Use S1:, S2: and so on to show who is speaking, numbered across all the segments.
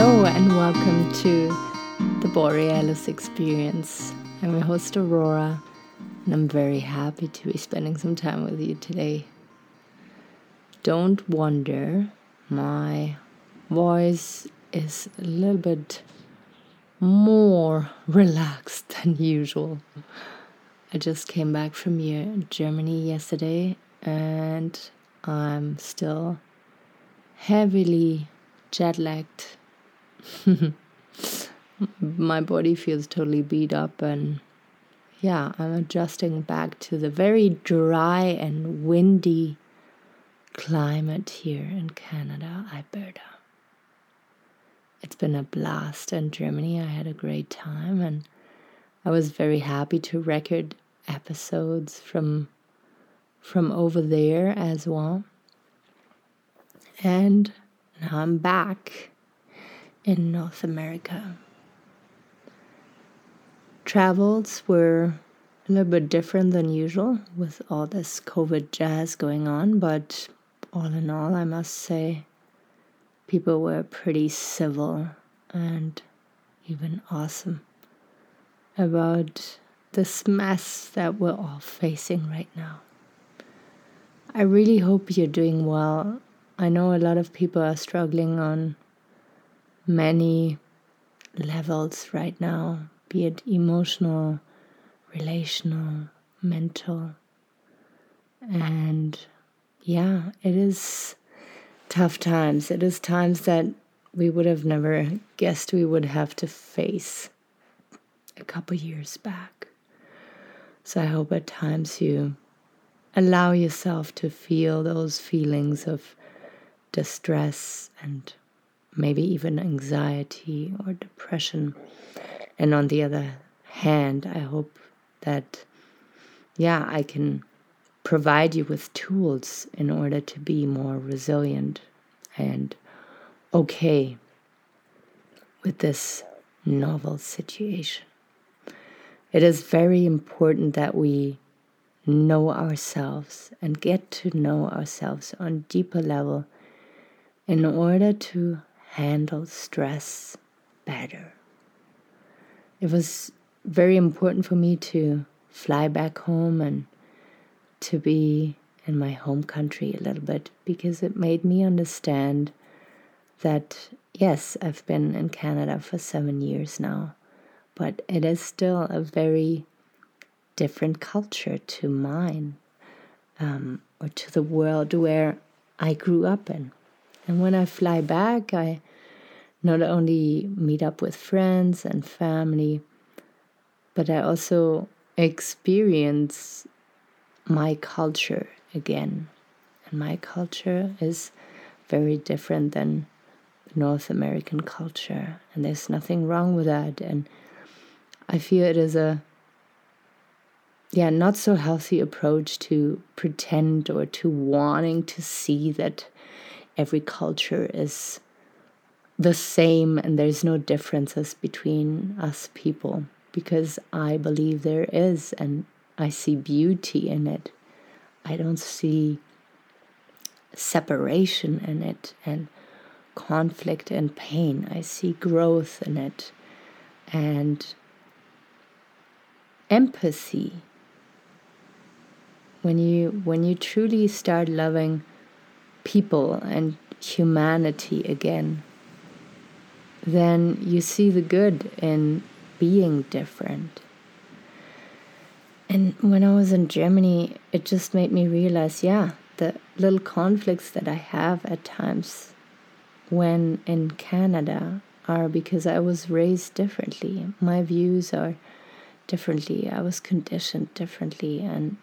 S1: Hello and welcome to the Borealis Experience. I'm your host Aurora, and I'm very happy to be spending some time with you today. Don't wonder, my voice is a little bit more relaxed than usual. I just came back from Germany yesterday and I'm still heavily jet lagged my body feels totally beat up and yeah, I'm adjusting back to the very dry and windy climate here in Canada, Alberta. It's been a blast in Germany. I had a great time and I was very happy to record episodes from from over there as well. And now I'm back in North America. Travels were a little bit different than usual with all this COVID jazz going on, but all in all, I must say, people were pretty civil and even awesome about this mess that we're all facing right now. I really hope you're doing well. I know a lot of people are struggling on many levels right now, be it emotional, relational, mental. And yeah, it is tough times. It is times that we would have never guessed we would have to face a couple years back. So I hope at times you allow yourself to feel those feelings of distress and maybe even anxiety or depression. And on the other hand, I hope that, yeah, I can provide you with tools in order to be more resilient and okay with this novel situation. It is very important that we know ourselves and get to know ourselves on deeper level in order to handle stress better. It was very important for me to fly back home and to be in my home country a little bit because it made me understand that yes, I've been in Canada for seven years now, but it is still a very different culture to mine um, or to the world where I grew up in. And when I fly back, I not only meet up with friends and family, but I also experience my culture again. And my culture is very different than North American culture. And there's nothing wrong with that. And I feel it is a yeah, not so healthy approach to pretend or to wanting to see that every culture is the same and there's no differences between us people because I believe there is and I see beauty in it. I don't see separation in it and conflict and pain. I see growth in it and empathy. When you when you truly start loving people and humanity again, then you see the good in being different. And when I was in Germany, it just made me realize yeah, the little conflicts that I have at times when in Canada are because I was raised differently. My views are differently. I was conditioned differently. And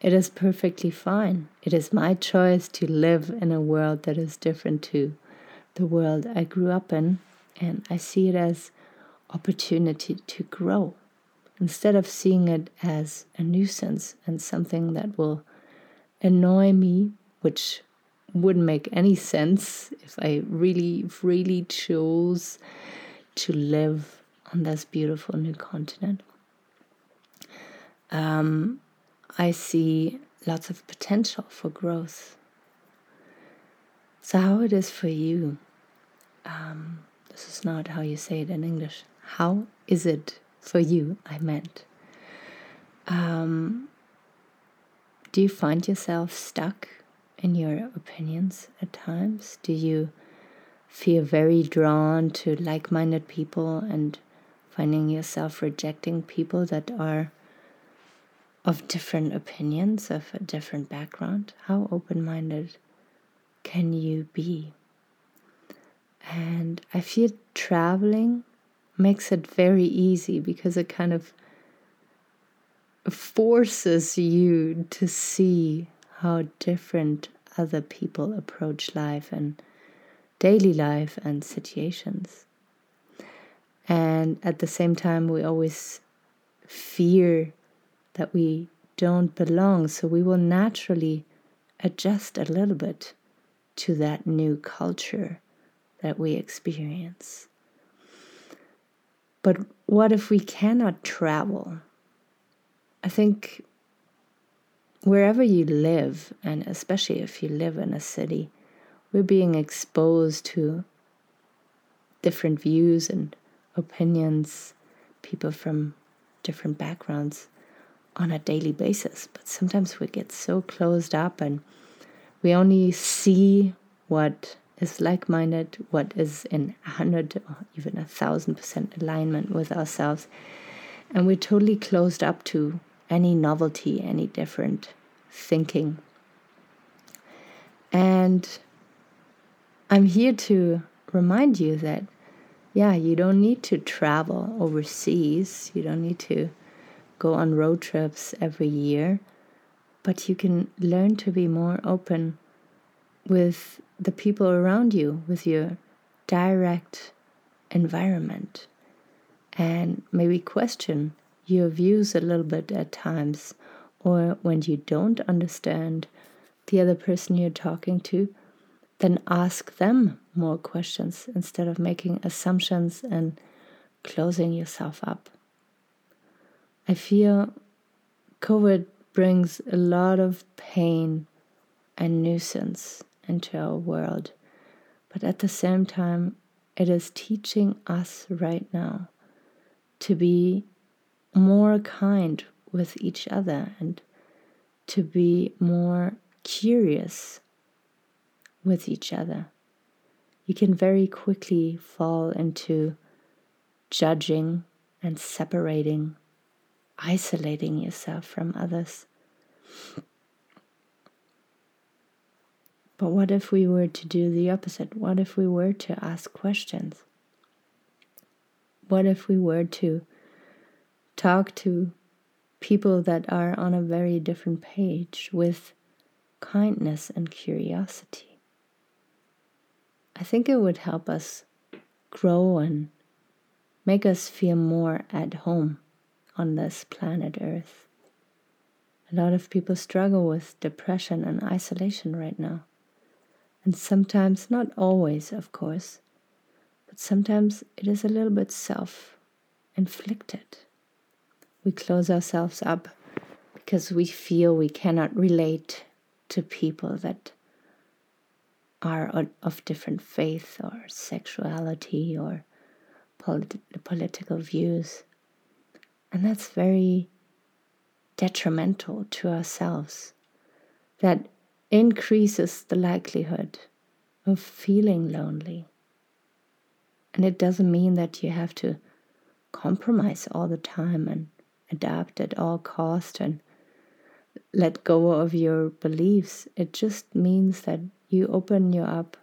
S1: it is perfectly fine. It is my choice to live in a world that is different to the world I grew up in, and I see it as opportunity to grow instead of seeing it as a nuisance and something that will annoy me, which wouldn't make any sense if I really, really chose to live on this beautiful new continent. Um, I see lots of potential for growth. So, how it is for you? um, this is not how you say it in English. How is it for you? I meant. Um, do you find yourself stuck in your opinions at times? Do you feel very drawn to like minded people and finding yourself rejecting people that are of different opinions, of a different background? How open minded can you be? And I feel traveling makes it very easy because it kind of forces you to see how different other people approach life and daily life and situations. And at the same time, we always fear that we don't belong, so we will naturally adjust a little bit to that new culture that we experience. But what if we cannot travel? I think wherever you live, and especially if you live in a city, we're being exposed to different views and opinions, people from different backgrounds on a daily basis. But sometimes we get so closed up and we only see what is like minded, what is in a hundred or even a thousand percent alignment with ourselves. And we're totally closed up to any novelty, any different thinking. And I'm here to remind you that, yeah, you don't need to travel overseas, you don't need to go on road trips every year, but you can learn to be more open with the people around you, with your direct environment, and maybe question your views a little bit at times, or when you don't understand the other person you're talking to, then ask them more questions instead of making assumptions and closing yourself up. I feel COVID brings a lot of pain and nuisance into our world, but at the same time, it is teaching us right now to be more kind with each other and to be more curious with each other. You can very quickly fall into judging and separating, isolating yourself from others. But what if we were to do the opposite? What if we were to ask questions? What if we were to talk to people that are on a very different page with kindness and curiosity. I think it would help us grow and make us feel more at home on this planet Earth. A lot of people struggle with depression and isolation right now. And sometimes, not always, of course, but sometimes it is a little bit self inflicted we close ourselves up because we feel we cannot relate to people that are of different faith or sexuality or polit- political views. And that's very detrimental to ourselves. That increases the likelihood of feeling lonely. And it doesn't mean that you have to compromise all the time and adapt at all cost and let go of your beliefs. It just means that you open you up,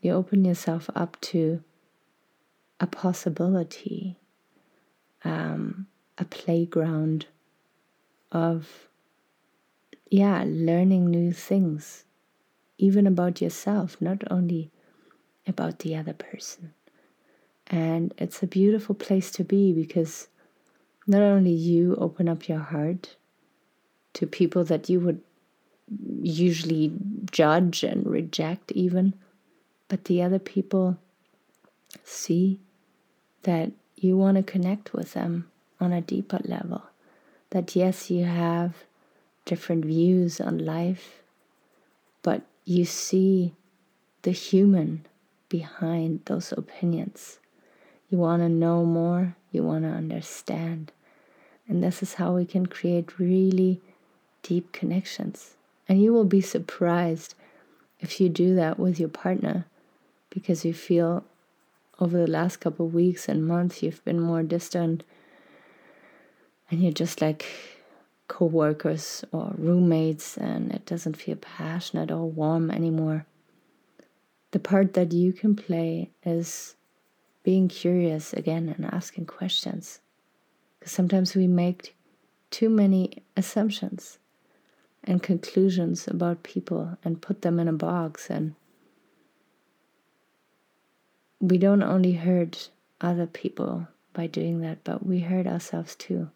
S1: you open yourself up to a possibility, um, a playground of, yeah, learning new things, even about yourself, not only about the other person. And it's a beautiful place to be because not only you open up your heart to people that you would usually judge and reject, even, but the other people see that you want to connect with them on a deeper level. That yes, you have different views on life, but you see the human behind those opinions. You want to know more, you want to understand. And this is how we can create really deep connections. And you will be surprised if you do that with your partner because you feel over the last couple of weeks and months you've been more distant and you're just like co-workers or roommates and it doesn't feel passionate or warm anymore. The part that you can play is being curious again and asking questions. Because sometimes we make too many assumptions and conclusions about people and put them in a box and we don't only hurt other people by doing that but we hurt ourselves too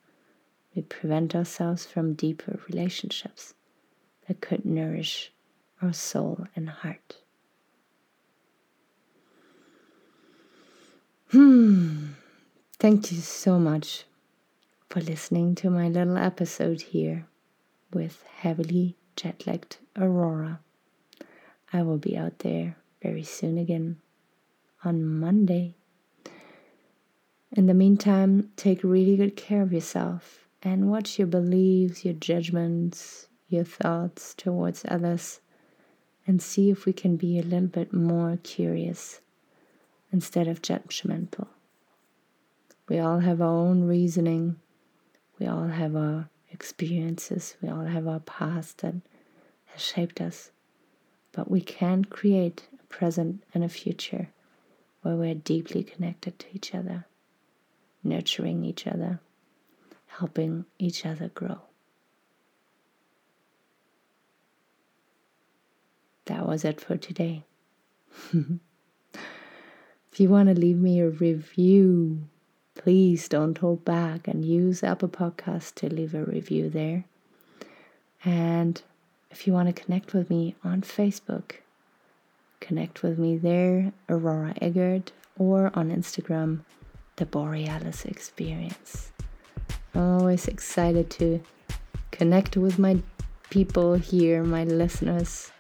S1: we prevent ourselves from deeper relationships that could nourish our soul and heart. Hmm. Thank you so much for listening to my little episode here with heavily jet lagged Aurora. I will be out there very soon again on Monday. In the meantime, take really good care of yourself and watch your beliefs, your judgments, your thoughts towards others, and see if we can be a little bit more curious instead of judgmental. We all have our own reasoning, we all have our experiences, we all have our past that has shaped us, but we can create a present and a future where we're deeply connected to each other, nurturing each other helping each other grow. That was it for today. if you want to leave me a review, please don't hold back and use Apple Podcasts to leave a review there. And if you want to connect with me on Facebook, connect with me there, Aurora Eggert, or on Instagram, The Borealis Experience. Always excited to connect with my people here, my listeners,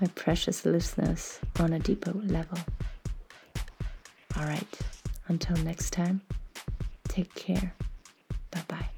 S1: my precious listeners, on a deeper level. All right, until next time, take care. Bye bye.